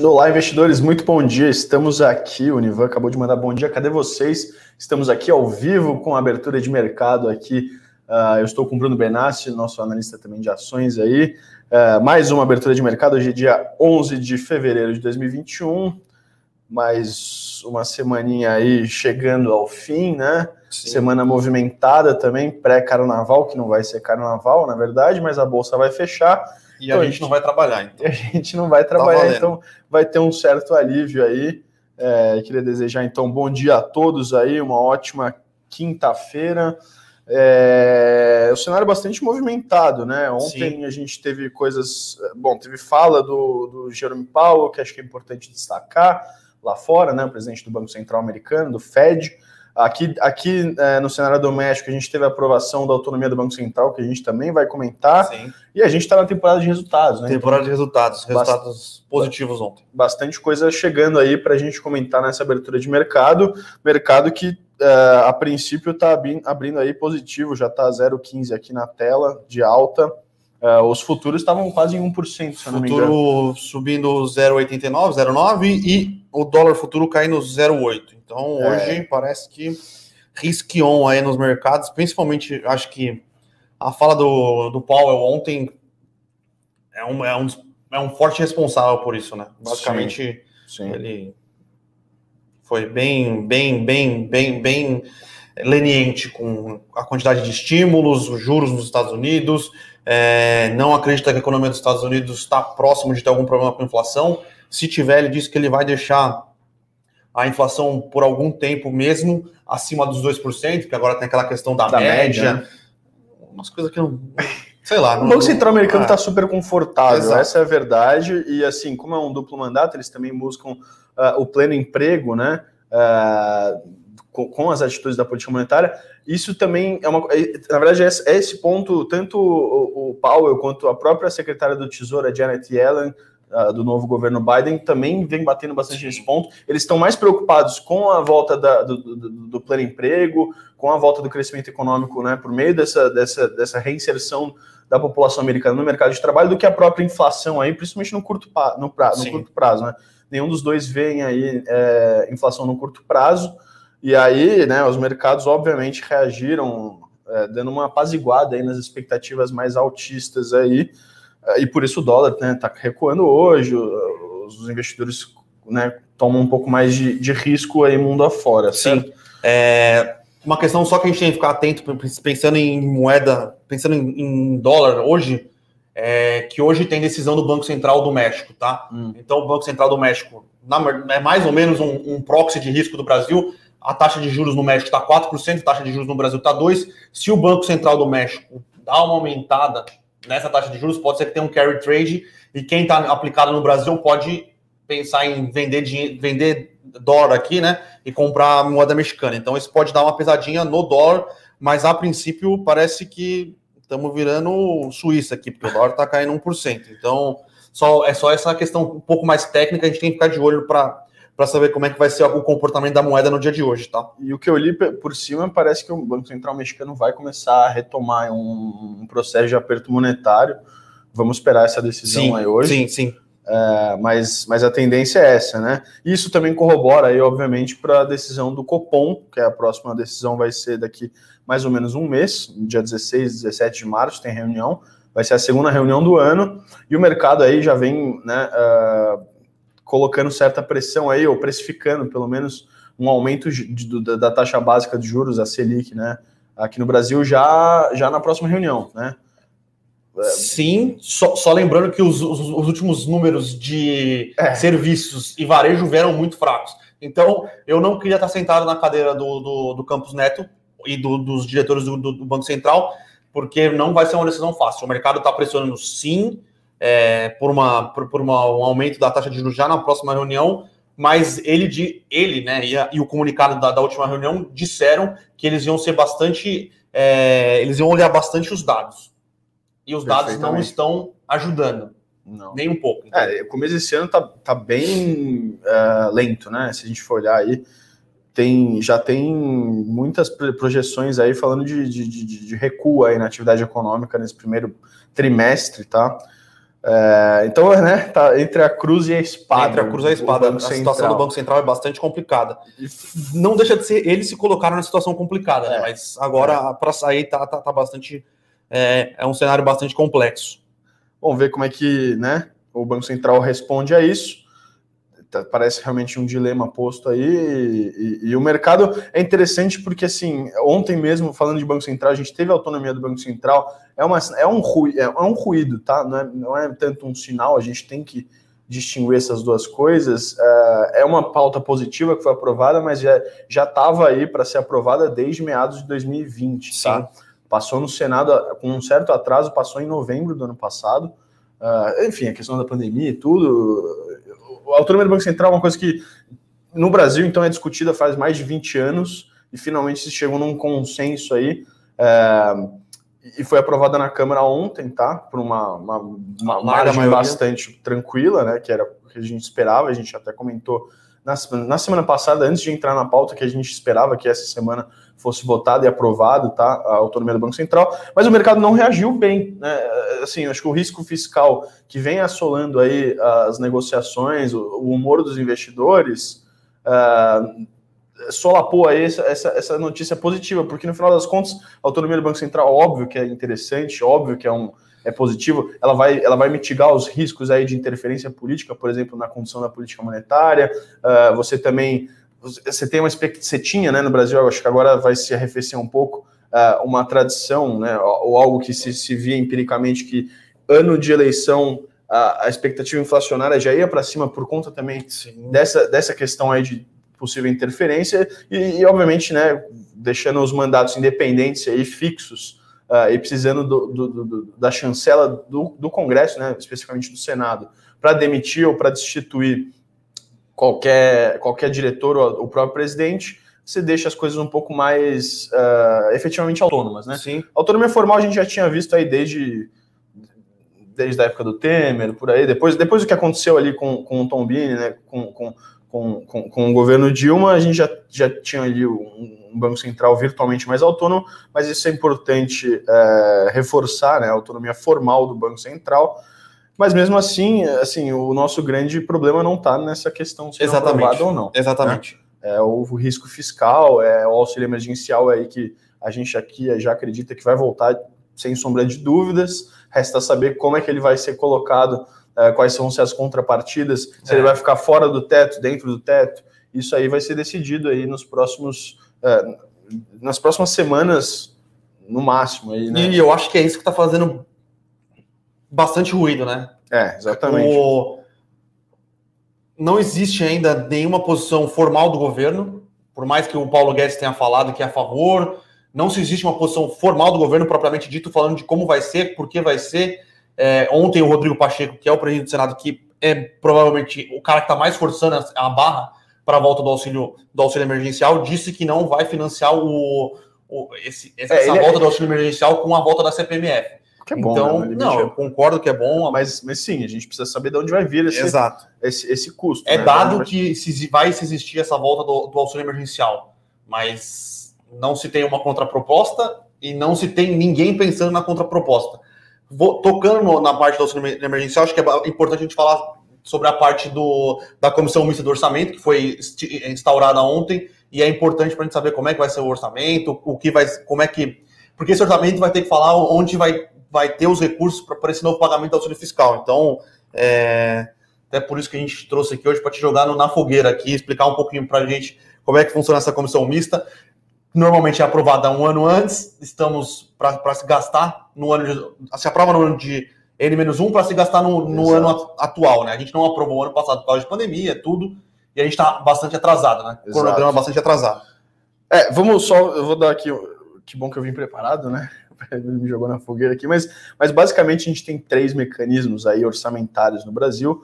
Olá, investidores, muito bom dia. Estamos aqui, o Nivan acabou de mandar bom dia. Cadê vocês? Estamos aqui ao vivo com a abertura de mercado aqui. Uh, eu estou com o Bruno Benassi, nosso analista também de ações aí. Uh, mais uma abertura de mercado, hoje é dia 11 de fevereiro de 2021. Mais uma semaninha aí chegando ao fim, né? Sim. Semana movimentada também, pré-carnaval, que não vai ser carnaval, na verdade, mas a bolsa vai fechar. E então, a gente não vai trabalhar, então. A gente não vai trabalhar, tá então vai ter um certo alívio aí. É, queria desejar, então, bom dia a todos aí, uma ótima quinta-feira. É, o cenário é bastante movimentado, né? Ontem Sim. a gente teve coisas. Bom, teve fala do, do Jerome Powell, que acho que é importante destacar lá fora, né? O presidente do Banco Central Americano, do Fed. Aqui, aqui é, no cenário doméstico, a gente teve a aprovação da autonomia do Banco Central, que a gente também vai comentar. Sim. E a gente está na temporada de resultados, né? Temporada então, de resultados, resultados positivos ontem. Bastante coisa chegando aí para a gente comentar nessa abertura de mercado. Mercado que, é, a princípio, está abrindo aí positivo, já está 0,15 aqui na tela de alta. Uh, os futuros estavam quase em 1%, se Futuro não me engano. Futuro subindo 0,89, 0,9 e o dólar futuro caindo 0,8. Então, é. hoje parece que risque on aí nos mercados, principalmente acho que a fala do, do Powell ontem é um, é, um, é um forte responsável por isso, né? Basicamente, sim, sim. ele foi bem, bem, bem, bem, bem leniente com a quantidade de estímulos, os juros nos Estados Unidos, é, não acredita que a economia dos Estados Unidos está próximo de ter algum problema com a inflação. Se tiver, ele disse que ele vai deixar a inflação por algum tempo mesmo acima dos 2%, que agora tem aquela questão da, da média. média. Umas coisas que não. Sei lá. Não, o Banco Central Americano está ah, super confortável, exato. essa é a verdade. E assim, como é um duplo mandato, eles também buscam uh, o pleno emprego, né? Uh, com, com, as atitudes da política monetária, isso também é uma. É, na verdade, é esse ponto, tanto o, o Powell quanto a própria secretária do Tesouro, Janet Yellen, do novo governo Biden, também vem batendo bastante nesse ponto. Eles estão mais preocupados com a volta da, do, do, do, pleno emprego, com a volta do crescimento econômico, né, por meio dessa, dessa, dessa reinserção da população americana no mercado de trabalho, do que a própria inflação aí, principalmente no curto, no pra, no curto prazo, né? Nenhum dos dois vem aí é, inflação no curto prazo. E aí, né, os mercados obviamente reagiram, é, dando uma apaziguada aí nas expectativas mais altistas aí, é, e por isso o dólar está né, tá recuando hoje, os investidores né, tomam um pouco mais de, de risco aí mundo afora. Certo? Sim. É, uma questão só que a gente tem que ficar atento, pensando em moeda, pensando em, em dólar hoje, é que hoje tem decisão do Banco Central do México, tá? Hum. Então o Banco Central do México na, é mais ou menos um, um proxy de risco do Brasil, a taxa de juros no México está 4%, a taxa de juros no Brasil está 2%. Se o Banco Central do México dá uma aumentada nessa taxa de juros, pode ser que tenha um carry trade e quem está aplicado no Brasil pode pensar em vender, dinheiro, vender dólar aqui, né? E comprar moeda mexicana. Então, isso pode dar uma pesadinha no dólar, mas a princípio parece que estamos virando Suíça aqui, porque o dólar está caindo 1%. Então, só, é só essa questão um pouco mais técnica, a gente tem que ficar de olho para para saber como é que vai ser o comportamento da moeda no dia de hoje, tá? E o que eu li por cima parece que o Banco Central mexicano vai começar a retomar um, processo de aperto monetário. Vamos esperar essa decisão sim, aí hoje. Sim, sim. É, mas, mas a tendência é essa, né? Isso também corrobora aí, obviamente, para a decisão do Copom, que é a próxima decisão vai ser daqui mais ou menos um mês, dia 16, 17 de março, tem reunião, vai ser a segunda reunião do ano, e o mercado aí já vem né, uh, colocando certa pressão aí, ou precificando pelo menos um aumento de, de, da taxa básica de juros, a Selic, né? Aqui no Brasil já, já na próxima reunião, né? Sim, só, só lembrando que os, os, os, últimos números de é. serviços e varejo vieram muito fracos. Então, eu não queria estar sentado na cadeira do, do, do Campos Neto e do, dos diretores do, do, Banco Central, porque não vai ser uma decisão fácil. O mercado está pressionando sim, é, por, uma, por, por uma, um aumento da taxa de juros já na próxima reunião, mas ele, ele né, e, a, e o comunicado da, da, última reunião disseram que eles iam ser bastante, é, eles iam olhar bastante os dados. E os dados não estão ajudando. Não. Nem um pouco. Então. É, o começo desse ano tá, tá bem uh, lento, né? Se a gente for olhar aí, tem, já tem muitas projeções aí falando de, de, de, de recuo aí na atividade econômica nesse primeiro trimestre, tá? É, então, né, tá entre a cruz e a espada. Entre a cruz e a espada. A situação do Banco Central é bastante complicada. Não deixa de ser, eles se colocaram na situação complicada, né? É. Mas agora, é. para sair, tá, tá, tá bastante. É, é, um cenário bastante complexo. Vamos ver como é que né, o Banco Central responde a isso. Tá, parece realmente um dilema posto aí. E, e, e, o mercado é interessante porque, assim, ontem mesmo, falando de Banco Central, a gente teve a autonomia do Banco Central. É, uma, é, um, ruído, é, é um ruído, tá? Não é, não é tanto um sinal, a gente tem que distinguir essas duas coisas. É, é uma pauta positiva que foi aprovada, mas já estava aí para ser aprovada desde meados de 2020, tá? Passou no Senado com um certo atraso, passou em novembro do ano passado. Uh, enfim, a questão da pandemia e tudo, a autonomia do Banco Central é uma coisa que no Brasil, então, é discutida faz mais de 20 anos e finalmente se chegou num consenso aí. É, e foi aprovada na Câmara ontem, tá? Por uma, uma, uma margem bastante tranquila, né? Que era o que a gente esperava, a gente até comentou na, na semana passada, antes de entrar na pauta, que a gente esperava que essa semana fosse votado e aprovado, tá? A autonomia do Banco Central, mas o mercado não reagiu bem, né? Assim, acho que o risco fiscal que vem assolando aí as negociações, o, humor dos investidores, uh, solapou aí essa, essa, essa, notícia positiva, porque no final das contas, a autonomia do Banco Central, óbvio que é interessante, óbvio que é um é positivo, ela vai, ela vai mitigar os riscos aí de interferência política, por exemplo, na condução da política monetária. Uh, você também você tem uma você tinha, né, no Brasil, acho que agora vai se arrefecer um pouco, uh, uma tradição, né, ou algo que se, se via empiricamente que ano de eleição a, a expectativa inflacionária já ia para cima por conta também dessa, dessa questão aí de possível interferência e, e, obviamente, né, deixando os mandatos independentes aí fixos uh, e precisando do, do, do, da chancela do, Congresso, né, especificamente do Senado, para demitir ou para destituir qualquer, qualquer diretor ou o próprio presidente, você deixa as coisas um pouco mais uh, efetivamente autônomas, né? Sim. Autonomia formal a gente já tinha visto aí desde, desde a época do Temer, por aí, depois, depois do que aconteceu ali com, com o Tom Bini, né, com, com, com, com, com o governo Dilma, a gente já, já tinha ali um, um Banco Central virtualmente mais autônomo, mas isso é importante é, reforçar, né, a autonomia formal do Banco Central, mas mesmo assim, assim, o nosso grande problema não está nessa questão se Exatamente. ou não. Exatamente. Né? É o risco fiscal, é o auxílio emergencial aí que a gente aqui já acredita que vai voltar sem sombra de dúvidas. Resta saber como é que ele vai ser colocado, é, quais são as contrapartidas, se é. ele vai ficar fora do teto, dentro do teto. Isso aí vai ser decidido aí nos próximos, é, nas próximas semanas, no máximo. Aí, né? E eu acho que é isso que está fazendo bastante ruído, né? É, exatamente. O... Não existe ainda nenhuma posição formal do governo, por mais que o Paulo Guedes tenha falado que é a favor, não se existe uma posição formal do governo propriamente dito, falando de como vai ser, por que vai ser. É, ontem o Rodrigo Pacheco, que é o presidente do Senado, que é provavelmente o cara que está mais forçando a barra para a volta do auxílio, do auxílio emergencial, disse que não vai financiar o, o esse, essa, é, volta é... do auxílio emergencial com a volta da CPMF. Que é bom, então, né? não, eu concordo que é bom, mas, mas sim, a gente precisa saber de onde vai vir esse, Exato. esse, esse custo. É né? dado vai... que se vai se existir essa volta do, do auxílio emergencial, mas não se tem uma contraproposta e não se tem ninguém pensando na contraproposta. Vou, tocando na parte do auxílio emergencial, acho que é importante a gente falar sobre a parte do, da comissão mista do orçamento, que foi instaurada ontem, e é importante para a gente saber como é que vai ser o orçamento, o que vai, como é que. Porque esse orçamento vai ter que falar onde vai vai ter os recursos para esse novo pagamento do auxílio fiscal. Então, é, até por isso que a gente trouxe aqui hoje para te jogar no, na fogueira aqui, explicar um pouquinho para a gente como é que funciona essa comissão mista. Normalmente é aprovada um ano antes, estamos para se gastar no ano de, se aprova no ano de N-1 para se gastar no, no ano atual, né? A gente não aprovou o ano passado por causa de pandemia, tudo, e a gente está bastante atrasado, né? O cronograma bastante atrasado. É, vamos só, eu vou dar aqui, que bom que eu vim preparado, né? me jogou na fogueira aqui, mas, mas basicamente a gente tem três mecanismos aí orçamentários no Brasil.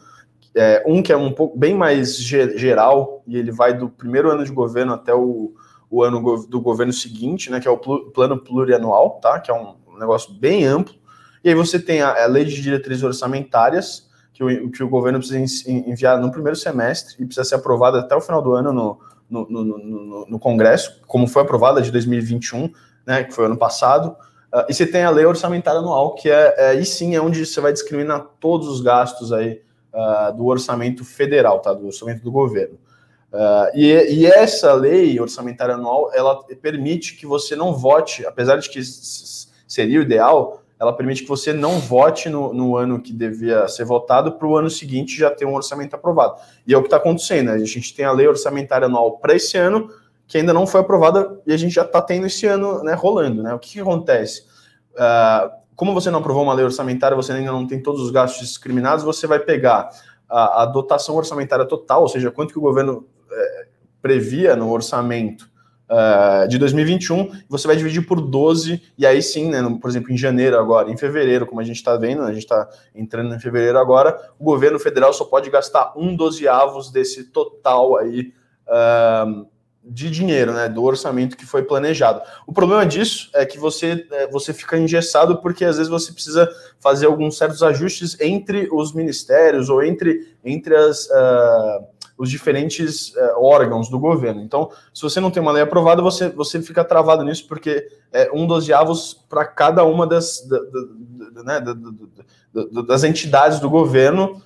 É, um que é um pouco bem mais geral, e ele vai do primeiro ano de governo até o, o ano do governo seguinte, né? Que é o plano plurianual, tá? Que é um negócio bem amplo. E aí você tem a, a lei de diretrizes orçamentárias, que o, que o governo precisa enviar no primeiro semestre e precisa ser aprovada até o final do ano no, no, no, no, no Congresso, como foi aprovada de 2021, né, que foi ano passado. Uh, e você tem a lei orçamentária anual, que é, é aí sim é onde você vai discriminar todos os gastos aí uh, do orçamento federal, tá? Do orçamento do governo. Uh, e, e, essa lei orçamentária anual, ela permite que você não vote, apesar de que seria o ideal, ela permite que você não vote no, no ano que devia ser votado para o ano seguinte já ter um orçamento aprovado. E é o que está acontecendo, né? a gente tem a lei orçamentária anual para esse ano, que ainda não foi aprovada e a gente já está tendo esse ano né, rolando. Né? O que, que acontece? Uh, como você não aprovou uma lei orçamentária, você ainda não tem todos os gastos discriminados, você vai pegar a, a dotação orçamentária total, ou seja, quanto que o governo é, previa no orçamento uh, de 2021, você vai dividir por 12, e aí sim, né, por exemplo, em janeiro agora, em fevereiro, como a gente está vendo, a gente está entrando em fevereiro agora, o governo federal só pode gastar um dozeavos desse total aí. Uh, de dinheiro, né, do orçamento que foi planejado. O problema disso é que você, é, você fica engessado porque às vezes você precisa fazer alguns certos ajustes entre os ministérios ou entre, entre as, uh, os diferentes uh, órgãos do governo. Então, se você não tem uma lei aprovada, você, você fica travado nisso porque é um dozeavos para cada uma das, da, da, da, né, das entidades do governo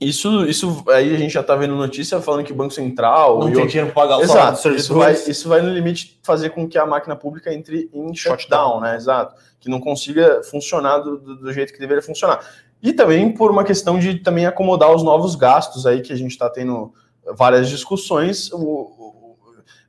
isso, isso aí a gente já está vendo notícia falando que o Banco Central. Não tem dinheiro para pagar o Exato, isso vai, isso vai no limite fazer com que a máquina pública entre em shutdown, shutdown né? Exato. Que não consiga funcionar do, do, jeito que deveria funcionar. E também por uma questão de também acomodar os novos gastos aí que a gente está tendo várias discussões. O,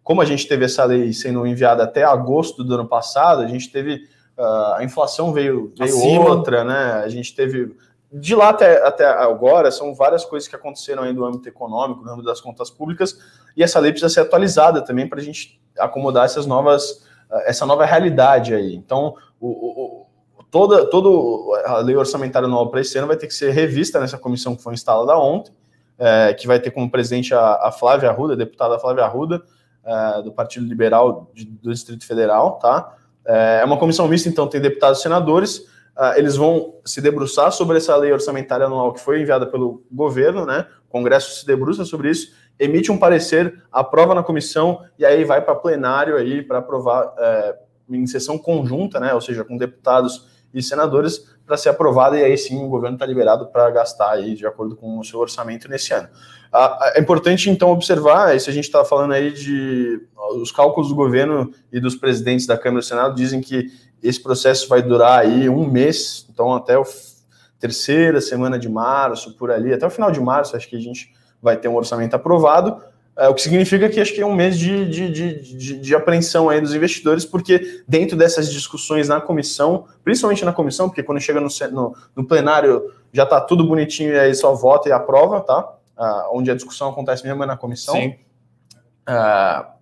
como a gente teve essa lei sendo enviada até agosto do ano passado, a gente teve. Uh, a inflação veio, veio outra, né? A gente teve de lá até, até agora, são várias coisas que aconteceram aí no âmbito econômico, no âmbito das contas públicas, e essa lei precisa ser atualizada também para a gente acomodar essas novas, essa nova realidade aí. Então, o, o, toda, toda a lei orçamentária nova para esse ano vai ter que ser revista nessa comissão que foi instalada ontem, é, que vai ter como presidente a, a Flávia Arruda, a deputada Flávia Arruda, é, do Partido Liberal de, do Distrito Federal, tá? É, é uma comissão mista, então tem deputados e senadores, uh, eles vão se debruçar sobre essa lei orçamentária anual que foi enviada pelo governo, né? O Congresso se debruça sobre isso, emite um parecer, aprova na comissão e aí vai para plenário aí para aprovar é, em sessão conjunta, né? Ou seja, com deputados e senadores para ser aprovada e aí sim o governo está liberado para gastar aí de acordo com o seu orçamento nesse ano. Ah, é importante então observar, se a gente está falando aí de os cálculos do governo e dos presidentes da Câmara e do Senado dizem que esse processo vai durar aí um mês, então até a terceira semana de março, por ali, até o final de março, acho que a gente vai ter um orçamento aprovado, o que significa que acho que é um mês de, de, de, de, apreensão aí dos investidores, porque dentro dessas discussões na comissão, principalmente na comissão, porque quando chega no, no, no plenário já está tudo bonitinho e aí só vota e aprova, tá? Ah, onde a discussão acontece mesmo é na comissão. Sim. Ah,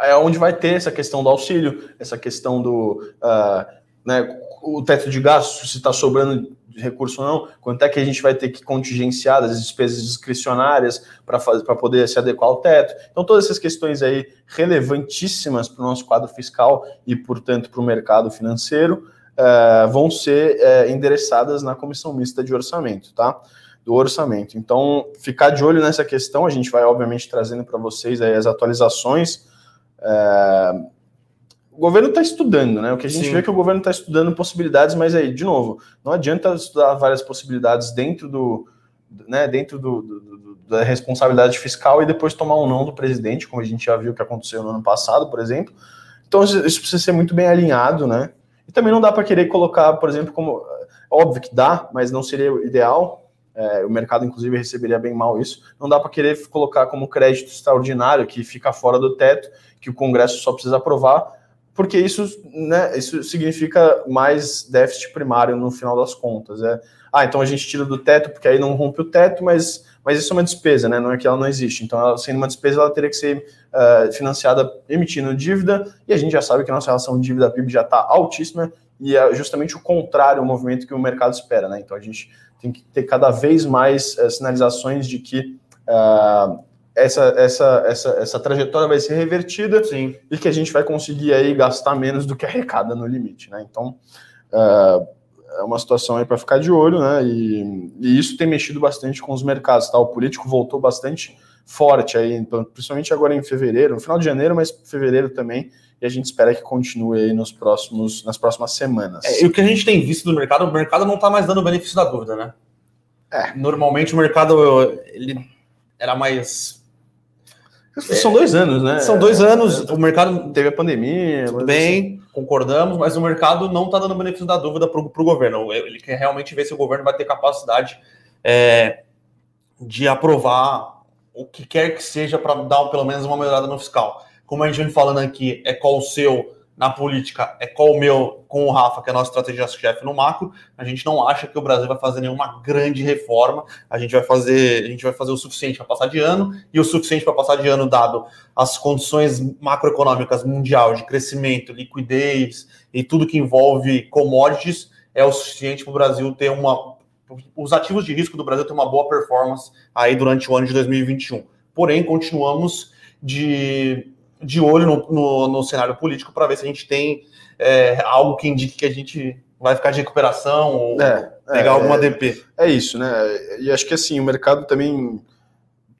é onde vai ter essa questão do auxílio, essa questão do uh, né, o teto de gastos, se está sobrando recurso ou não, quanto é que a gente vai ter que contingenciar das despesas discricionárias para poder se adequar ao teto. Então, todas essas questões aí relevantíssimas para o nosso quadro fiscal e, portanto, para o mercado financeiro, uh, vão ser uh, endereçadas na comissão mista de orçamento, tá? Do orçamento. Então, ficar de olho nessa questão, a gente vai, obviamente, trazendo para vocês aí as atualizações é... O governo está estudando, né? O que a gente Sim. vê é que o governo está estudando possibilidades, mas aí, de novo, não adianta estudar várias possibilidades dentro do, né, dentro do, do, do, da responsabilidade fiscal e depois tomar um não do presidente, como a gente já viu que aconteceu no ano passado, por exemplo. Então isso precisa ser muito bem alinhado, né? E também não dá para querer colocar, por exemplo, como óbvio que dá, mas não seria o ideal é, o mercado, inclusive, receberia bem mal isso. Não dá para querer colocar como crédito extraordinário que fica fora do teto, que o Congresso só precisa aprovar, porque isso, né, isso significa mais déficit primário no final das contas. É, ah, então a gente tira do teto porque aí não rompe o teto, mas, mas isso é uma despesa, né? Não é que ela não existe. Então, ela, sendo uma despesa, ela teria que ser uh, financiada emitindo dívida, e a gente já sabe que a nossa relação dívida-PIB já está altíssima, e é justamente o contrário o movimento que o mercado espera, né? Então a gente tem que ter cada vez mais uh, sinalizações de que uh, essa, essa, essa, essa trajetória vai ser revertida Sim. e que a gente vai conseguir aí gastar menos do que arrecada no limite, né? Então, uh, é uma situação aí para ficar de olho, né? E, e, isso tem mexido bastante com os mercados, tá? O político voltou bastante forte aí, principalmente agora em fevereiro, no final de janeiro, mas fevereiro também. E a gente espera que continue aí nos próximos, nas próximas semanas. É, e o que a gente tem visto no mercado, o mercado não está mais dando benefício da dúvida, né? É. Normalmente o mercado ele era mais são dois anos, né? São dois anos. O mercado teve a pandemia. Tudo bem, assim. concordamos, mas o mercado não está dando benefício da dúvida para o governo. Ele quer realmente ver se o governo vai ter capacidade é, de aprovar o que quer que seja para dar pelo menos uma melhorada no fiscal. Como a gente vem falando aqui, é qual o seu na política é qual o meu com o Rafa, que é nosso estrategista-chefe no macro. A gente não acha que o Brasil vai fazer nenhuma grande reforma. A gente vai fazer, a gente vai fazer o suficiente para passar de ano e o suficiente para passar de ano dado as condições macroeconômicas mundial de crescimento, liquidez e tudo que envolve commodities é o suficiente para o Brasil ter uma os ativos de risco do Brasil ter uma boa performance aí durante o ano de 2021. Porém, continuamos de de olho no, no, no cenário político para ver se a gente tem é, algo que indique que a gente vai ficar de recuperação ou é, pegar é, alguma DP. É isso, né? E acho que assim, o mercado também,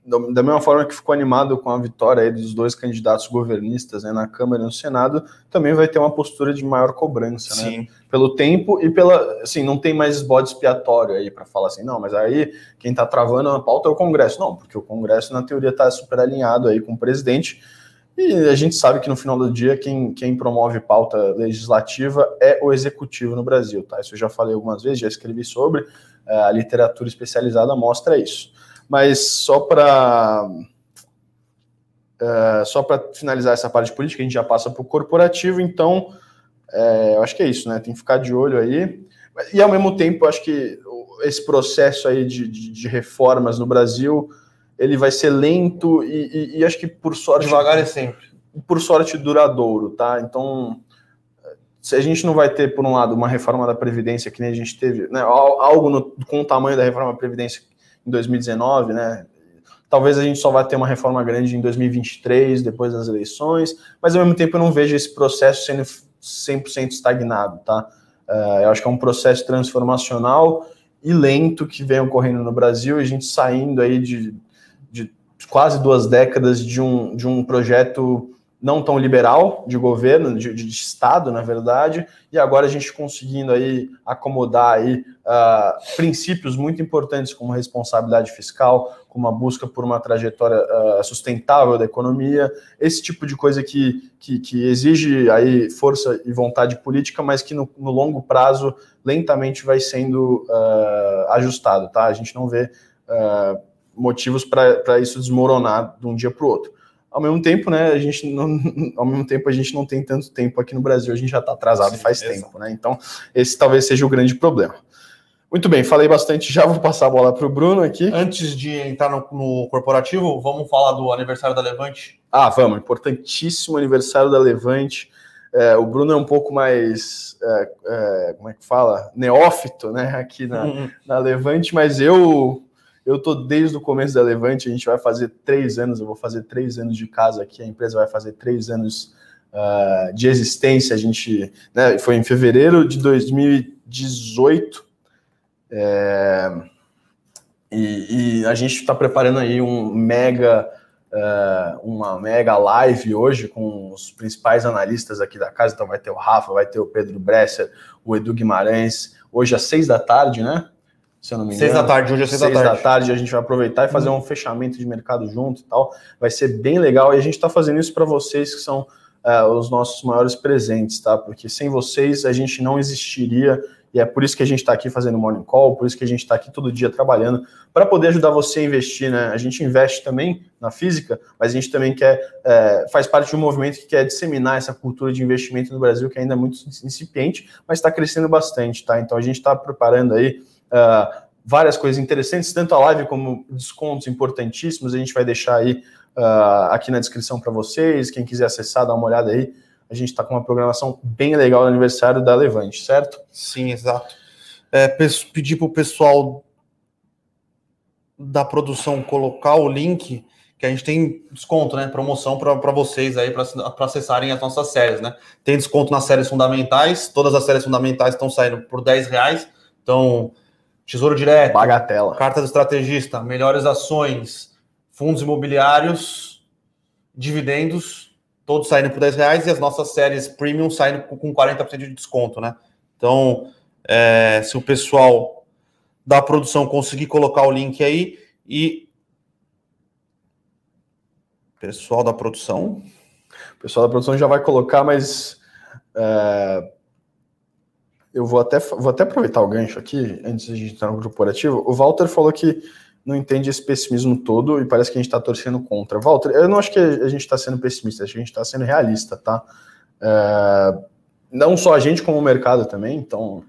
da mesma forma que ficou animado com a vitória dos dois candidatos governistas né, na Câmara e no Senado, também vai ter uma postura de maior cobrança, né? Sim. né? Pelo tempo e pela. Assim, não tem mais bode expiatório aí para falar assim, não, mas aí quem está travando a pauta é o Congresso. Não, porque o Congresso, na teoria, está super alinhado aí com o presidente e a gente sabe que no final do dia quem, quem promove pauta legislativa é o executivo no Brasil, tá? Isso eu já falei algumas vezes, já escrevi sobre, é, a literatura especializada mostra isso. Mas só para é, só para finalizar essa parte política, a gente já passa para o corporativo, então é, eu acho que é isso, né? Tem que ficar de olho aí. E ao mesmo tempo, eu acho que esse processo aí de, de, de reformas no Brasil ele vai ser lento e, e, e acho que por sorte. Devagar é sempre. Por sorte duradouro, tá? Então, se a gente não vai ter, por um lado, uma reforma da Previdência que nem a gente teve, né? Algo no, com o tamanho da reforma da Previdência em 2019, né? Talvez a gente só vá ter uma reforma grande em 2023, depois das eleições, mas ao mesmo tempo eu não vejo esse processo sendo 100% estagnado, tá? Uh, eu acho que é um processo transformacional e lento que vem ocorrendo no Brasil, e a gente saindo aí de quase duas décadas de um, de um projeto não tão liberal de governo, de, de, Estado, na verdade, e agora a gente conseguindo aí acomodar aí uh, princípios muito importantes como responsabilidade fiscal, como a busca por uma trajetória uh, sustentável da economia, esse tipo de coisa que, que, que, exige aí força e vontade política, mas que no, no longo prazo lentamente vai sendo uh, ajustado, tá? A gente não vê motivos para isso desmoronar de um dia para o outro. Ao mesmo tempo, né, a gente não, ao mesmo tempo a gente não tem tanto tempo aqui no Brasil, a gente já está atrasado Sim, faz tempo, né? Então, esse talvez seja o grande problema. Muito bem, falei bastante, já vou passar a bola para o Bruno aqui. Antes de entrar no, no, corporativo, vamos falar do aniversário da Levante? Ah, vamos, importantíssimo aniversário da Levante. É, o Bruno é um pouco mais, é, é, como é que fala? Neófito, né, aqui na, uhum. na Levante, mas eu eu tô desde o começo da Levante, a gente vai fazer três anos, eu vou fazer três anos de casa aqui, a empresa vai fazer três anos uh, de existência. A gente né, foi em fevereiro de 2018. É, e, e, a gente está preparando aí um mega, uh, uma mega live hoje com os principais analistas aqui da casa. Então vai ter o Rafa, vai ter o Pedro Bresser, o Edu Guimarães, hoje às seis da tarde, né? Se eu não me engano. Seis da tarde, hoje é seis, seis da, tarde. da tarde. A gente vai aproveitar e fazer hum. um fechamento de mercado junto e tal. Vai ser bem legal. E a gente está fazendo isso para vocês que são uh, os nossos maiores presentes, tá? Porque sem vocês a gente não existiria. E é por isso que a gente está aqui fazendo Morning Call, por isso que a gente está aqui todo dia trabalhando, para poder ajudar você a investir, né? A gente investe também na física, mas a gente também quer, é, faz parte de um movimento que quer disseminar essa cultura de investimento no Brasil, que ainda é muito incipiente, mas está crescendo bastante, tá? Então a gente está preparando aí uh, várias coisas interessantes, tanto a live como descontos importantíssimos. A gente vai deixar aí uh, aqui na descrição para vocês. Quem quiser acessar, dá uma olhada aí. A gente está com uma programação bem legal no aniversário da Levante, certo? Sim, exato. É, pedir para o pessoal da produção colocar o link que a gente tem desconto, né? Promoção para vocês aí, para acessarem as nossas séries, né? Tem desconto nas séries fundamentais, todas as séries fundamentais estão saindo por 10 reais. Então, Tesouro Direto, Bagatela. Carta do Estrategista, Melhores Ações, Fundos Imobiliários, Dividendos, todos saindo por 10 reais e as nossas séries premium saindo com 40% de desconto, né? Então, é, se o pessoal da produção conseguir colocar o link aí e Pessoal da produção. O pessoal da produção já vai colocar, mas é, eu vou até, vou até aproveitar o gancho aqui, antes de entrar no corporativo. O Walter falou que não entende esse pessimismo todo e parece que a gente está torcendo contra. Walter, eu não acho que a gente está sendo pessimista, acho que a gente está sendo realista, tá? É, não só a gente, como o mercado também. Então,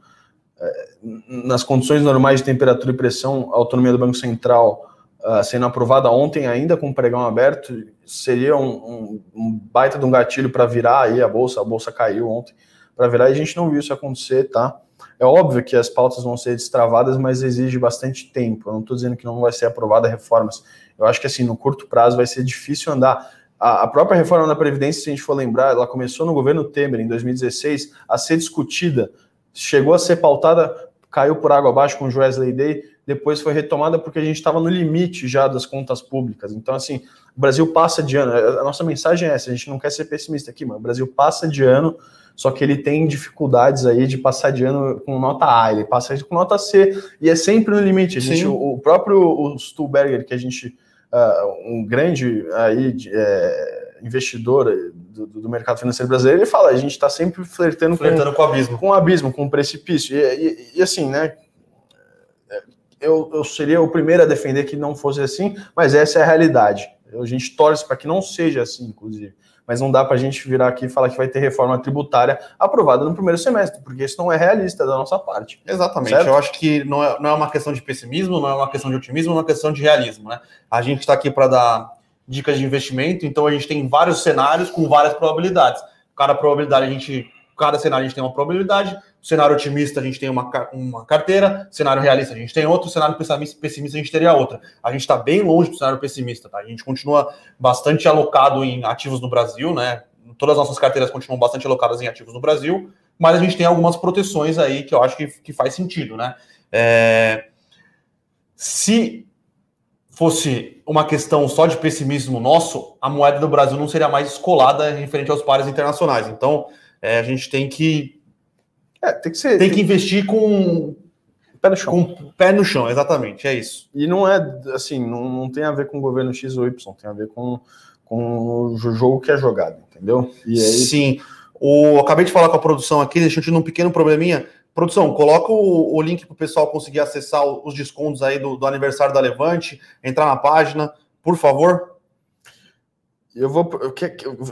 é, nas condições normais de temperatura e pressão, a autonomia do Banco Central uh, sendo aprovada ontem, ainda com o pregão aberto, seria um, um, um baita de um gatilho para virar aí a bolsa. A bolsa caiu ontem para virar e a gente não viu isso acontecer, tá? É óbvio que as pautas vão ser destravadas, mas exige bastante tempo. Eu não estou dizendo que não vai ser aprovada reformas. Eu acho que assim, no curto prazo vai ser difícil andar. A, a própria reforma da Previdência, se a gente for lembrar, ela começou no governo Temer, em 2016, a ser discutida, chegou a ser pautada, caiu por água abaixo com o Wesley Day, depois foi retomada porque a gente estava no limite já das contas públicas. Então, assim, o Brasil passa de ano. A nossa mensagem é essa: a gente não quer ser pessimista aqui, mas o Brasil passa de ano, só que ele tem dificuldades aí de passar de ano com nota A, ele passa com nota C, e é sempre no limite. Gente, o, próprio o Stuhlberger, que a gente. Uh, um grande aí, é, investidor do, do, mercado financeiro brasileiro, ele fala: a gente está sempre flertando, flertando com, com, o abismo. Com o abismo, com o precipício. E, e, e assim, né? eu, eu seria o primeiro a defender que não fosse assim, mas essa é a realidade. A gente torce para que não seja assim, inclusive. Mas não dá para a gente virar aqui e falar que vai ter reforma tributária aprovada no primeiro semestre, porque isso não é realista da nossa parte. Exatamente. Certo? Eu acho que não é, não é uma questão de pessimismo, não é uma questão de otimismo, é uma questão de realismo. Né? A gente está aqui para dar dicas de investimento, então a gente tem vários cenários com várias probabilidades. Cada probabilidade a gente cada cenário a gente tem uma probabilidade, cenário otimista a gente tem uma, uma carteira, cenário realista a gente tem outro, cenário pessimista a gente teria outra. A gente está bem longe do cenário pessimista, tá? A gente continua bastante alocado em ativos no Brasil, né? Todas as nossas carteiras continuam bastante alocadas em ativos no Brasil, mas a gente tem algumas proteções aí que eu acho que, que faz sentido, né? É... Se fosse uma questão só de pessimismo nosso, a moeda do Brasil não seria mais escolada referente aos pares internacionais. Então, é, a gente tem que. É, tem que ser. Tem, tem que investir com. Pé no chão. Com pé no chão, exatamente, é isso. E não é assim, não, não tem a ver com o governo X ou Y, tem a ver com, com o jogo que é jogado, entendeu? E aí... Sim. O, acabei de falar com a produção aqui, deixa eu te um pequeno probleminha. Produção, coloca o, o link para o pessoal conseguir acessar os descontos aí do, do aniversário da Levante, entrar na página, por favor. Eu vou.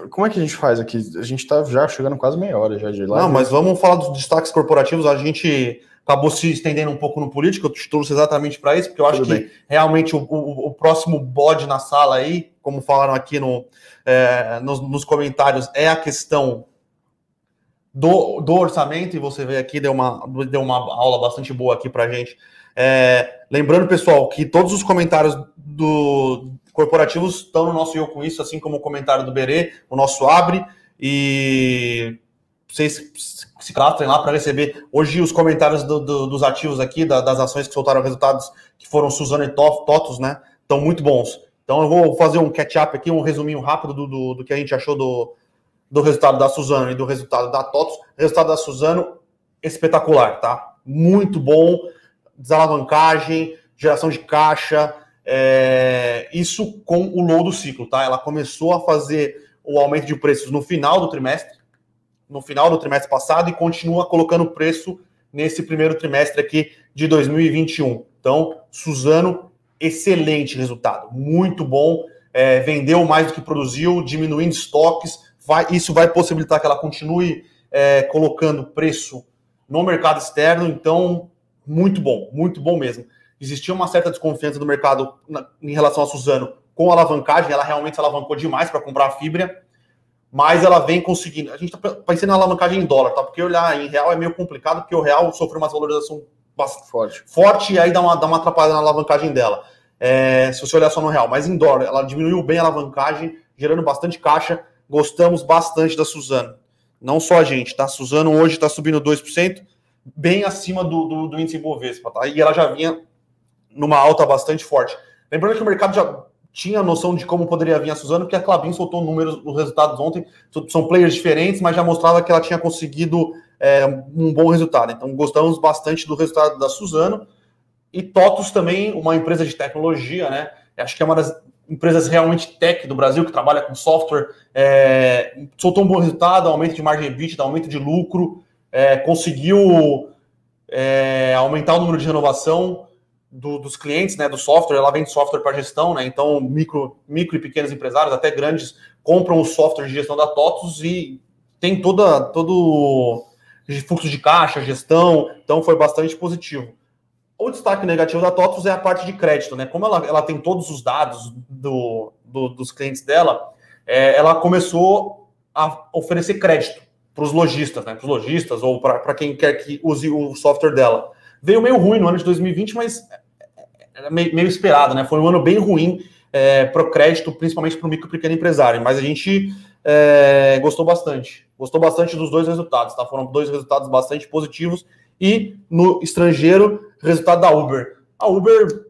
como é que a gente faz aqui? A gente tá já chegando quase meia hora já de lá. Não, mas vamos falar dos destaques corporativos. A gente acabou se estendendo um pouco no político, eu te trouxe exatamente para isso, porque eu acho Tudo que bem. realmente o, o, o, próximo bode na sala aí, como falaram aqui no, é, nos, nos, comentários, é a questão do, do orçamento, e você vê aqui, deu uma, deu uma aula bastante boa aqui para gente. É, lembrando, pessoal, que todos os comentários do, corporativos estão no nosso Eu Com Isso, assim como o comentário do Berê, o nosso Abre, e vocês se cadastrem lá para receber hoje os comentários do, do, dos ativos aqui, da, das ações que soltaram resultados, que foram Suzano e Totos, né? Estão muito bons. Então eu vou fazer um catch-up aqui, um resuminho rápido do, do, do, que a gente achou do, do resultado da Suzano e do resultado da Totos. resultado da Suzano, espetacular, tá? Muito bom, desalavancagem, geração de caixa, é, isso com o low do ciclo, tá? Ela começou a fazer o aumento de preços no final do trimestre, no final do trimestre passado, e continua colocando preço nesse primeiro trimestre aqui de 2021. Então, Suzano, excelente resultado, muito bom. É, vendeu mais do que produziu, diminuindo estoques. Vai, isso vai possibilitar que ela continue é, colocando preço no mercado externo. Então, muito bom, muito bom mesmo existia uma certa desconfiança do mercado na, em relação a Suzano com a alavancagem, ela realmente se alavancou demais para comprar a fibra, mas ela vem conseguindo. A gente está pensando na alavancagem em dólar, tá? Porque olhar em real é meio complicado, porque o real sofreu uma valorização bastante forte, forte e aí dá uma, dá uma atrapalhada na alavancagem dela. é, se você olhar só no real, mas em dólar, ela diminuiu bem a alavancagem, gerando bastante caixa. Gostamos bastante da Suzano. Não só a gente, tá? Suzano hoje está subindo 2%, bem acima do, do, do índice Bovespa, tá? E ela já vinha numa alta bastante forte. Lembrando que o mercado já tinha noção de como poderia vir a Suzano, porque a Clabin soltou números, os resultados ontem, são players diferentes, mas já mostrava que ela tinha conseguido é, um bom resultado. Então, gostamos bastante do resultado da Suzano. E TOTUS também, uma empresa de tecnologia, né? Acho que é uma das empresas realmente tech do Brasil, que trabalha com software, é, soltou um bom resultado, aumento de margem EBITDA, aumento de lucro, é, conseguiu é, aumentar o número de renovação, do, dos clientes, né, do software, ela vende software para gestão, né, então micro, micro e pequenos empresários, até grandes, compram o software de gestão da TOTUS e tem toda, todo fluxo de caixa, gestão, então foi bastante positivo. O destaque negativo da TOTUS é a parte de crédito, né, como ela, ela tem todos os dados do, do dos clientes dela, é, ela começou a oferecer crédito para os lojistas, né, para os lojistas ou para quem quer que use o software dela. Veio meio ruim no ano de 2020, mas era meio, meio esperado, né? Foi um ano bem ruim é, para o crédito, principalmente para o micro e pequeno empresário, mas a gente é, gostou bastante. Gostou bastante dos dois resultados, tá? Foram dois resultados bastante positivos. E no estrangeiro, resultado da Uber. A Uber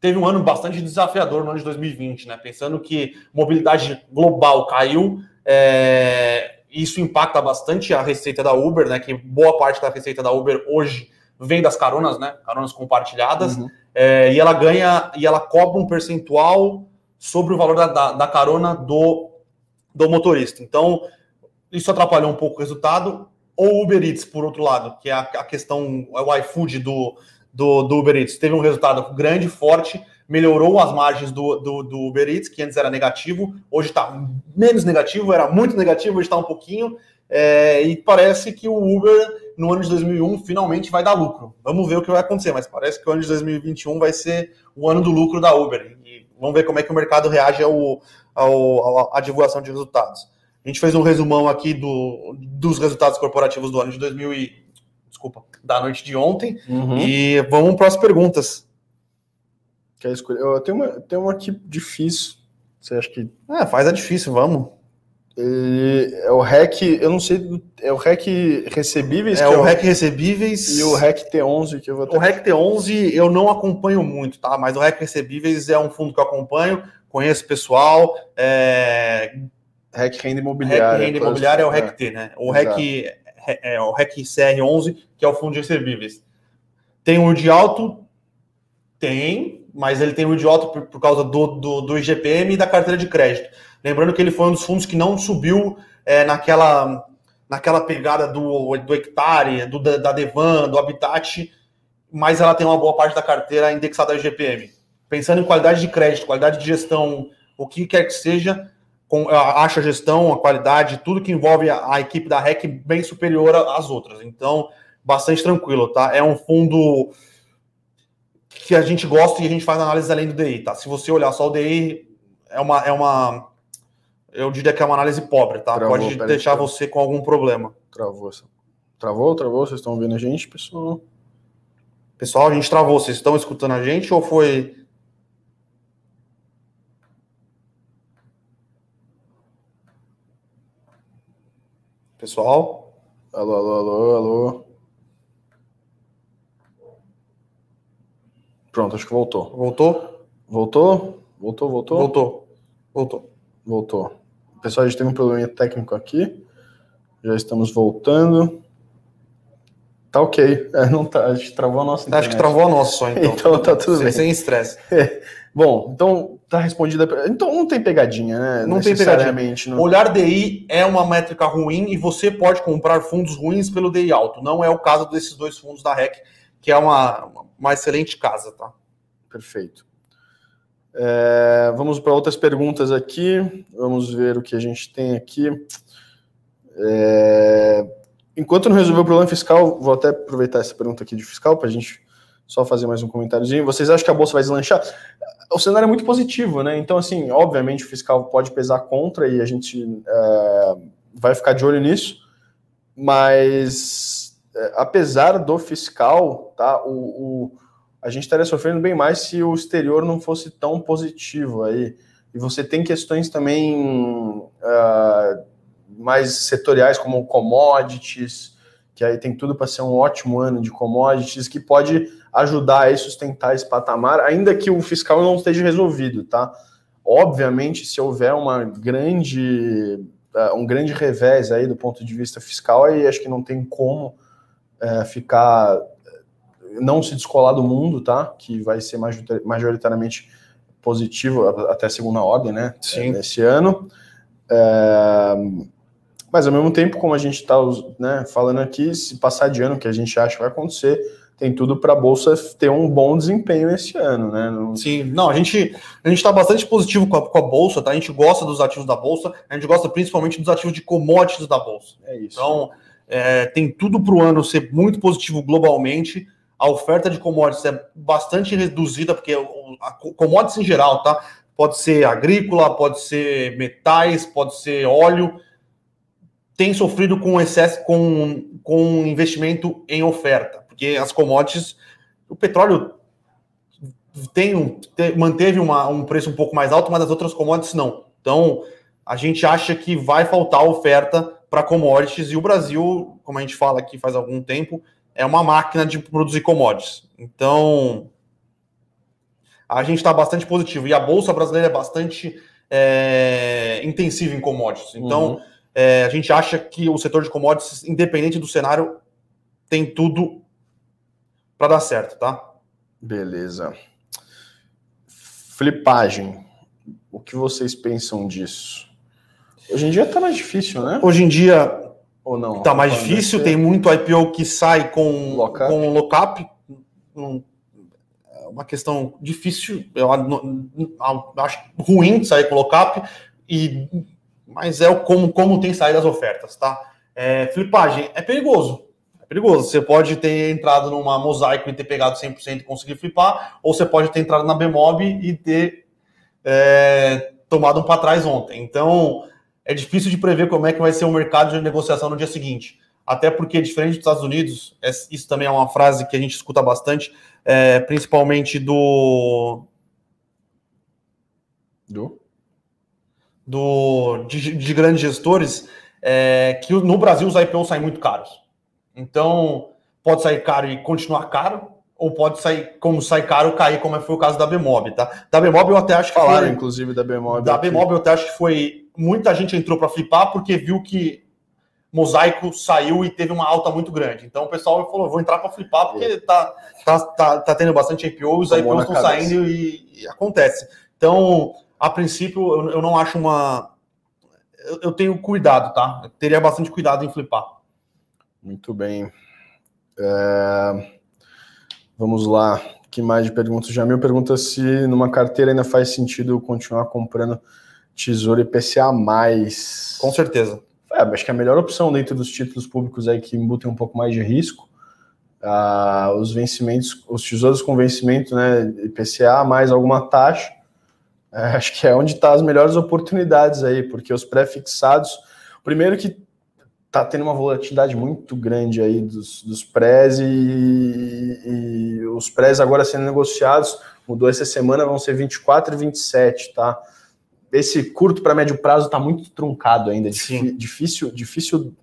teve um ano bastante desafiador no ano de 2020, né? Pensando que mobilidade global caiu, é, isso impacta bastante a receita da Uber, né? Que boa parte da receita da Uber hoje vem das caronas, né? Caronas compartilhadas. Uhum. É, e ela ganha e ela cobra um percentual sobre o valor da, da, da, carona do, do motorista. Então, isso atrapalhou um pouco o resultado. Ou Uber Eats, por outro lado, que é a, a questão, é o iFood do, do, do, Uber Eats, teve um resultado grande, forte, melhorou as margens do, do, do Uber Eats, que antes era negativo, hoje está menos negativo, era muito negativo, hoje está um pouquinho. É, e parece que o Uber, no ano de 2001, finalmente vai dar lucro. Vamos ver o que vai acontecer, mas parece que o ano de 2021 vai ser o ano do lucro da Uber. E vamos ver como é que o mercado reage ao, ao, à divulgação de resultados. A gente fez um resumão aqui do, dos resultados corporativos do ano de 2000 e, desculpa, da noite de ontem. Uhum. E vamos para as perguntas. Quer escolher? Eu tenho uma, tenho uma aqui difícil. Você acha que. É, faz a difícil, vamos. Ele é o REC, eu não sei, é o REC recebíveis? É, o REC recebíveis. E o REC T11 que eu vou ter. O REC T11 eu não acompanho muito, tá? Mas o REC recebíveis é um fundo que eu acompanho, conheço pessoal. É... REC Renda Imobiliária. REC Renda Imobiliária é o REC T, né? O REC, é, o REC CR11, que é o fundo de recebíveis. Tem um de alto? Tem, mas ele tem um de alto por, por causa do, do, do IGPM e da carteira de crédito. Lembrando que ele foi um dos fundos que não subiu é, naquela, naquela pegada do, do hectare, do, da Devan, do Habitat, mas ela tem uma boa parte da carteira indexada ao IGPM. Pensando em qualidade de crédito, qualidade de gestão, o que quer que seja, com, acha a gestão, a qualidade, tudo que envolve a, a, equipe da REC bem superior às outras. Então, bastante tranquilo, tá? É um fundo que a gente gosta e a gente faz análise além do DI, tá? Se você olhar só o DI, é uma, é uma eu diria que é uma análise pobre, tá? Travou, Pode deixar aí, você com algum problema. Travou. Travou, travou? Vocês estão ouvindo a gente, pessoal? Pessoal, a gente travou. Vocês estão escutando a gente ou foi. Pessoal? Alô, alô, alô, alô. Pronto, acho que voltou. Voltou? Voltou? Voltou, voltou? Voltou. Voltou. Voltou. Pessoal, a gente tem um probleminha técnico aqui. Já estamos voltando. Tá ok. É, não tá, a gente travou a nossa internet. Acho que travou a nossa só, então. então tá tudo sem, bem. Sem estresse. É. Bom, então tá respondida. Então não tem pegadinha, né? Não tem pegadinha. Não... Olhar DI é uma métrica ruim e você pode comprar fundos ruins pelo DI alto. Não é o caso desses dois fundos da REC, que é uma, uma excelente casa, tá? Perfeito. É, vamos para outras perguntas aqui. Vamos ver o que a gente tem aqui. É, enquanto não resolveu o problema fiscal, vou até aproveitar essa pergunta aqui de fiscal para a gente só fazer mais um comentáriozinho. Vocês acham que a bolsa vai deslanchar? O cenário é muito positivo, né? Então, assim, obviamente o fiscal pode pesar contra e a gente é, vai ficar de olho nisso, mas é, apesar do fiscal, tá? o, o a gente estaria sofrendo bem mais se o exterior não fosse tão positivo aí. E você tem questões também uh, mais setoriais, como commodities, que aí tem tudo para ser um ótimo ano de commodities, que pode ajudar a sustentar esse patamar, ainda que o fiscal não esteja resolvido, tá? Obviamente, se houver uma grande, uh, um grande revés aí do ponto de vista fiscal, aí acho que não tem como uh, ficar não se descolar do mundo, tá? Que vai ser majoritariamente positivo até segunda ordem, né? Sim. Nesse ano. É... Mas ao mesmo tempo, como a gente está né, falando aqui, se passar de ano, que a gente acha que vai acontecer, tem tudo para a bolsa ter um bom desempenho esse ano, né? Não... Sim, não, a gente a gente está bastante positivo com a, com a, bolsa, tá? A gente gosta dos ativos da bolsa, a gente gosta principalmente dos ativos de commodities da bolsa. É isso. Então é, tem tudo para o ano ser muito positivo globalmente a oferta de commodities é bastante reduzida, porque a commodities em geral, tá? Pode ser agrícola, pode ser metais, pode ser óleo, tem sofrido com excesso, com, com investimento em oferta, porque as commodities, o petróleo tem, um, manteve uma, um preço um pouco mais alto, mas as outras commodities não. Então, a gente acha que vai faltar oferta para commodities e o Brasil, como a gente fala aqui faz algum tempo, é uma máquina de produzir commodities. Então, a gente está bastante positivo. E a Bolsa Brasileira é bastante é, intensiva em commodities. Então, uhum. É, a gente acha que o setor de commodities, independente do cenário, tem tudo para dar certo, tá? Beleza. Flipagem. O que vocês pensam disso? Hoje em dia está mais difícil, né? Hoje em dia ou não? Tá mais difícil, tem muito IPO que sai com lockup. Com lockup. É uma questão difícil, eu acho ruim sair com lockup, e, mas é como, como tem saído as ofertas, tá? É, flipagem é perigoso. É perigoso. Você pode ter entrado numa mosaico e ter pegado 100% e conseguir flipar, ou você pode ter entrado na Bemob e ter é, tomado um para trás ontem. Então, é difícil de prever como é que vai ser o mercado de negociação no dia seguinte. Até porque, diferente dos Estados Unidos, isso também é uma frase que a gente escuta bastante, é, principalmente do. Do? Do de, de grandes gestores, é, que no Brasil os IPOs saem muito caros. Então, pode sair caro e continuar caro, ou pode sair, como sai caro, cair, como foi o caso da Bemob, tá? Da Bemob eu até acho que Falaram, foi, inclusive, da Bemob. Da aqui. Bemob eu até acho que foi muita gente entrou para flipar porque viu que Mosaico saiu e teve uma alta muito grande. Então o pessoal falou: vou entrar para flipar porque é. tá, tá, tá, tá, tendo bastante IPOs, os IPOs estão saindo e, e, acontece. Então, a princípio, eu, eu não acho uma. Eu, eu, tenho cuidado, tá? Eu teria bastante cuidado em flipar. Muito bem. É... Vamos lá. Que mais de perguntas? Jamil pergunta se numa carteira ainda faz sentido continuar comprando Tesouro IPCA+. Com certeza. É, acho que é a melhor opção dentro dos títulos públicos aí que embutem um pouco mais de risco. Ah, os vencimentos, os tesouros com vencimento, né, IPCA mais alguma taxa, é, acho que é onde está as melhores oportunidades aí, porque os pré-fixados, primeiro que está tendo uma volatilidade muito grande aí dos, dos prés e, e, os prés agora sendo negociados, mudou essa semana, vão ser 24 e 27, tá? esse curto para médio prazo está muito truncado ainda. Sim. Difícil, difícil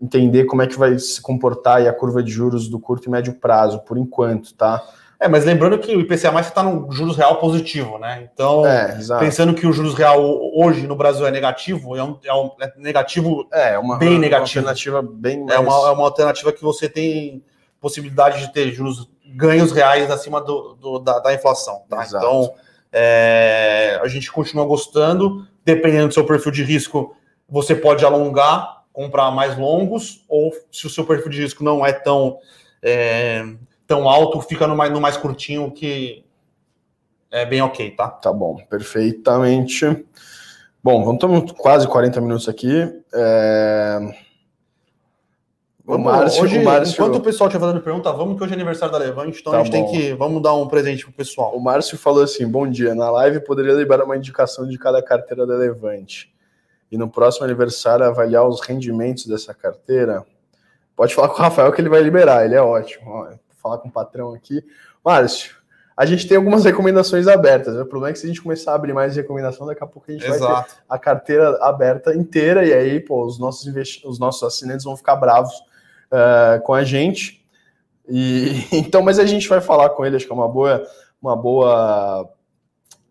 entender como é que vai se comportar a curva de juros do curto e médio prazo, por enquanto, tá? É, mas lembrando que o IPCA mais está no juros real positivo, né? Então, é, pensando que o juros real hoje no Brasil é negativo, é um, é um é negativo é, uma, bem negativo. Uma alternativa bem mais... é, uma, é uma alternativa que você tem possibilidade de ter juros ganhos reais acima do, do da, da, inflação, tá? Exato. Então, é, a gente continua gostando. Dependendo do seu perfil de risco, você pode alongar, comprar mais longos, ou se o seu perfil de risco não é tão, é, tão alto, fica no mais, no mais curtinho, que é bem ok, tá? Tá bom, perfeitamente. Bom, estamos quase 40 minutos aqui. É... O Márcio, hoje, o Márcio... Enquanto o pessoal estiver fazendo pergunta, vamos que hoje é aniversário da Levante, então tá a gente bom. tem que. Vamos dar um presente pro pessoal. O Márcio falou assim: bom dia. Na live poderia liberar uma indicação de cada carteira da Levante. E no próximo aniversário avaliar os rendimentos dessa carteira. Pode falar com o Rafael que ele vai liberar, ele é ótimo. Ó, falar com o patrão aqui. Márcio, a gente tem algumas recomendações abertas. Né? O problema é que se a gente começar a abrir mais recomendação, daqui a pouco a gente Exato. vai ter a carteira aberta inteira, e aí, pô, os nossos, investi os nossos assinantes vão ficar bravos uh, com a gente. E então, mas a gente vai falar com ele, acho que é uma boa, uma boa,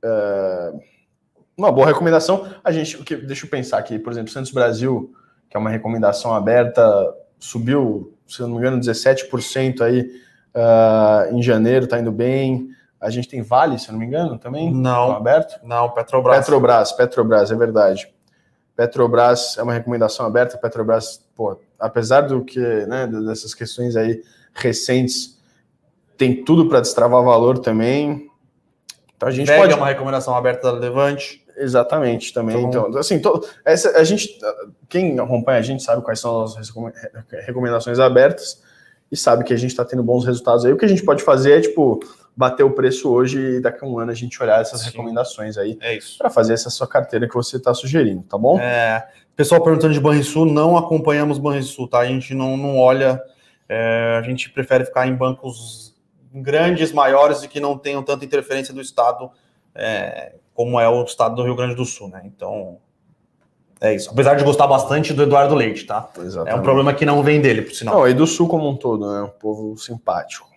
uh, uma boa recomendação. A gente, que, deixa eu pensar aqui, por exemplo, Santos Brasil, que é uma recomendação aberta, subiu, se não me engano, 17% aí uh, em janeiro, tá indo bem. A gente tem Vale, se não me engano, também? Não. Tá aberto? Não, Petrobras. Petrobras, Petrobras, é verdade. Petrobras é uma recomendação aberta. Petrobras, pô, apesar do que, né, dessas questões aí recentes, tem tudo para destravar valor também. Então a gente Vega pode. é uma recomendação aberta da Levante. Exatamente, também. Então, então assim, to... essa, a gente, quem acompanha a gente sabe quais são as recomendações abertas e sabe que a gente está tendo bons resultados aí. O que a gente pode fazer é, tipo, bater o preço hoje e daqui a um ano a gente olhar essas Sim. recomendações aí é para fazer essa sua carteira que você está sugerindo, tá bom? É, pessoal perguntando de Banrisul, não acompanhamos Banrisul, tá? A gente não, não olha, é, a gente prefere ficar em bancos grandes, maiores e que não tenham tanta interferência do Estado, é, como é o Estado do Rio Grande do Sul, né? Então, é isso. Apesar de gostar bastante do Eduardo Leite, tá? Exatamente. É um problema que não vem dele, por sinal. Não, e do Sul como um todo, né? Um povo simpático.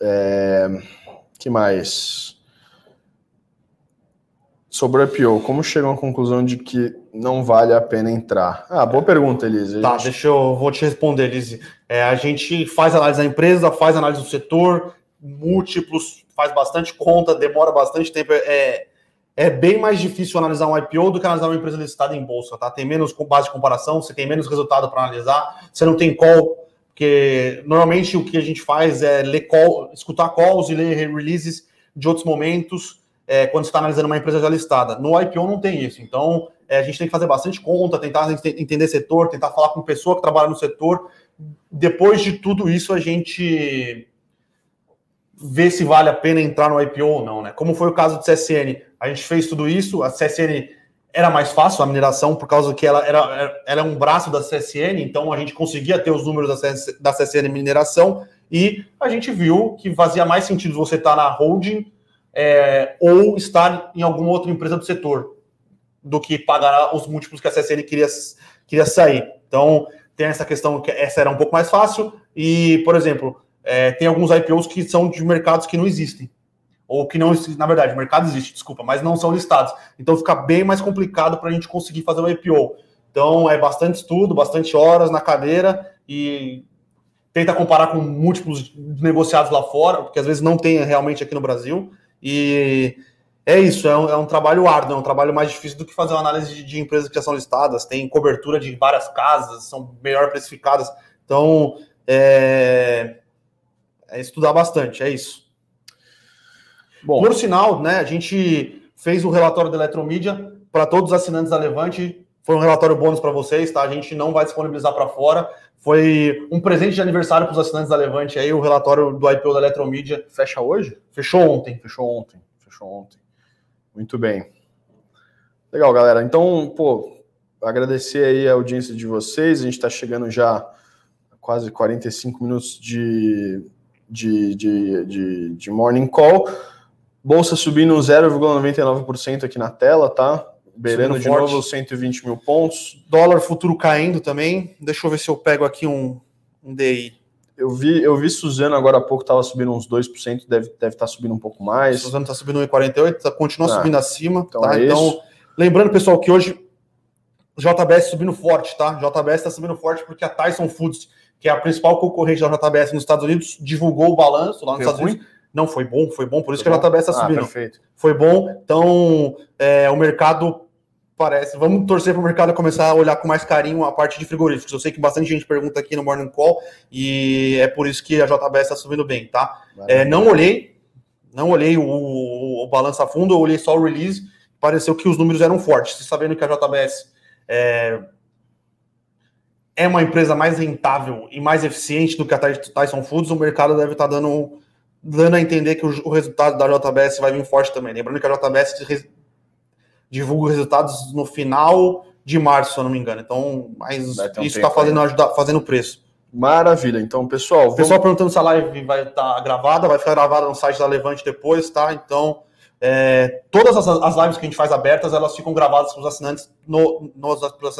É... que mais? Sobre o IPO, como chegam à conclusão de que não vale a pena entrar? Ah, boa pergunta, Elise. Tá, gente... deixa eu vou te responder, Elise. É, a gente faz análise da empresa, faz análise do setor, múltiplos, faz bastante conta, demora bastante tempo. É, é bem mais difícil analisar um IPO do que analisar uma empresa listada em bolsa, tá? Tem menos base de comparação, você tem menos resultado para analisar, você não tem call, porque normalmente o que a gente faz é ler call, escutar calls e ler releases de outros momentos é, quando está analisando uma empresa já listada. No IPO não tem isso, então é, a gente tem que fazer bastante conta, tentar entender setor, tentar falar com pessoa que trabalha no setor. Depois de tudo isso, a gente ver se vale a pena entrar no IPO ou não, né? Como foi o caso do CSN, a gente fez tudo isso, a CSN era mais fácil a mineração por causa que ela era, era um braço da CSN, então a gente conseguia ter os números da, CS, da CSN mineração e a gente viu que fazia mais sentido você estar na holding é, ou estar em alguma outra empresa do setor do que pagar os múltiplos que a CSN queria, queria sair. Então tem essa questão que essa era um pouco mais fácil e, por exemplo, é, tem alguns IPOs que são de mercados que não existem. Ou que não, na verdade, o mercado existe, desculpa, mas não são listados. Então fica bem mais complicado para a gente conseguir fazer um IPO. Então é bastante estudo, bastante horas na cadeira e tenta comparar com múltiplos negociados lá fora, porque às vezes não tem realmente aqui no Brasil. E é isso, é um, é um trabalho árduo, é um trabalho mais difícil do que fazer uma análise de, de empresas que já são listadas, tem cobertura de várias casas, são melhor precificadas. Então, é, é estudar bastante, é isso. Bom. Por sinal, né, a gente fez o relatório da Eletromídia para todos os assinantes da Levante. Foi um relatório bônus para vocês, tá? A gente não vai disponibilizar para fora. Foi um presente de aniversário para os assinantes da Levante aí, o relatório do IPO da Eletromídia. Fecha hoje? Fechou ontem. Fechou ontem. Fechou ontem. Muito bem. Legal, galera. Então, pô, agradecer aí a audiência de vocês. A gente está chegando já a quase 45 minutos de de, de, de, de morning call. Bolsa subindo 0,99% aqui na tela, tá? Beirando de novo 120 mil pontos. Dólar futuro caindo também. Deixa eu ver se eu pego aqui um, um DI. Eu vi, eu vi Suzano agora há pouco, estava subindo uns 2%, deve estar deve tá subindo um pouco mais. Suzano está subindo 1,48, tá, continua ah, subindo acima. Então, tá? é então lembrando, pessoal, que hoje JBS subindo forte, tá? JBS está subindo forte porque a Tyson Foods que é a principal concorrente da JBS nos Estados Unidos, divulgou o balanço lá nos Estados ruim? Unidos. Não, foi bom, foi bom, por isso foi que bom? a JBS está ah, subindo. Perfeito. Foi bom, então é, o mercado parece. Vamos torcer para o mercado começar a olhar com mais carinho a parte de frigoríficos. Eu sei que bastante gente pergunta aqui no Morning Call e é por isso que a JBS está subindo bem, tá? É, não olhei, não olhei o, o, o balanço a fundo, eu olhei só o release. Pareceu que os números eram fortes. Sabendo que a JBS é, é uma empresa mais rentável e mais eficiente do que a Tyson Foods, o mercado deve estar dando, dando a entender que o, o resultado da JBS vai vir forte também. Lembrando que a JBS divulga os resultados no final de março, se eu não me engano. Então, mas um isso está fazendo, fazendo preço. Maravilha. Então, pessoal. Vamos... Pessoal perguntando se a live vai estar tá gravada, vai ficar gravada no site da Levante depois, tá? Então, é, todas as, as, lives que a gente faz abertas, elas ficam gravadas para os assinantes no, nos, para os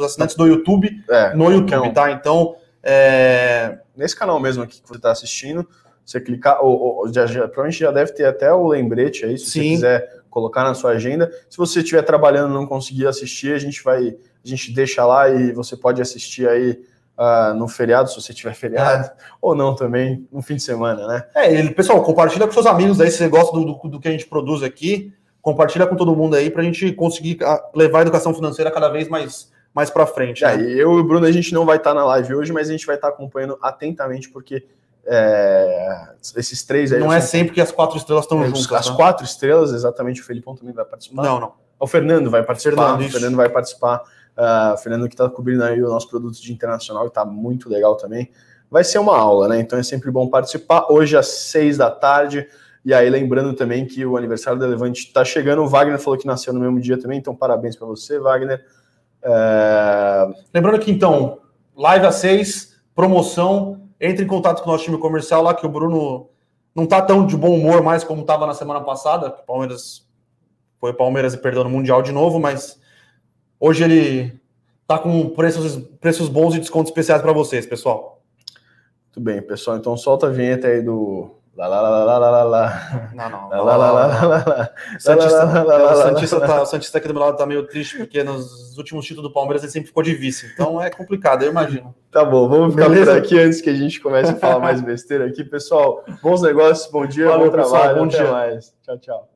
assinantes do YouTube, é, no YouTube, tá? Então, é... nesse canal mesmo aqui que você está assistindo, você clicar, ou, ou já, já, provavelmente já deve ter até o lembrete aí, se Sim. você quiser colocar na sua agenda. Se você estiver trabalhando e não conseguir assistir, a gente vai, a gente deixa lá e você pode assistir aí uh, no feriado, se você tiver feriado, é. ou não também, no fim de semana, né? É, ele, pessoal, compartilha com seus amigos aí, se você gosta do, do, do que a gente produz aqui, compartilha com todo mundo aí para a gente conseguir ah, levar a educação financeira cada vez mais, mais para frente. É, né? eu e o Bruno, a gente não vai estar tá na live hoje, mas a gente vai estar tá acompanhando atentamente, porque é, esses três aí. Não é sempre que as quatro estrelas estão é, juntas. As né? quatro estrelas, exatamente, o Felipão também vai participar. Não, não. O Fernando vai participar. Fernando, o Fernando vai participar. Uh, Fernando que está cobrindo aí o nosso produto de internacional e está muito legal também. Vai ser uma aula, né? Então é sempre bom participar. Hoje às seis da tarde. E aí, lembrando também que o aniversário da Levante está chegando. O Wagner falou que nasceu no mesmo dia também, então parabéns para você, Wagner. É... Lembrando que então, live às seis, promoção. Entre em contato com o nosso time comercial lá, que o Bruno não está tão de bom humor mais como estava na semana passada. O Palmeiras foi Palmeiras e perdeu no Mundial de novo, mas Hoje ele tá com preços, preços bons e descontos especiais para vocês, pessoal. Muito bem, pessoal. Então solta a vinheta aí do. Lá, lá, lá, lá, lá, lá, lá. Não, não. Lá, lá, lá, lá, lá, lá. Santista, o Santista, tá, o Santista aqui do meu lado tá meio triste, porque nos últimos títulos do Palmeiras ele sempre ficou de vice. Então é complicado, eu imagino. Tá bom, vamos ficar Beleza? por aqui antes que a gente comece a falar mais besteira aqui. Pessoal, bons negócios, bom dia, Valeu, bom trabalho. Pessoal, bom dia. mais. Tchau, tchau.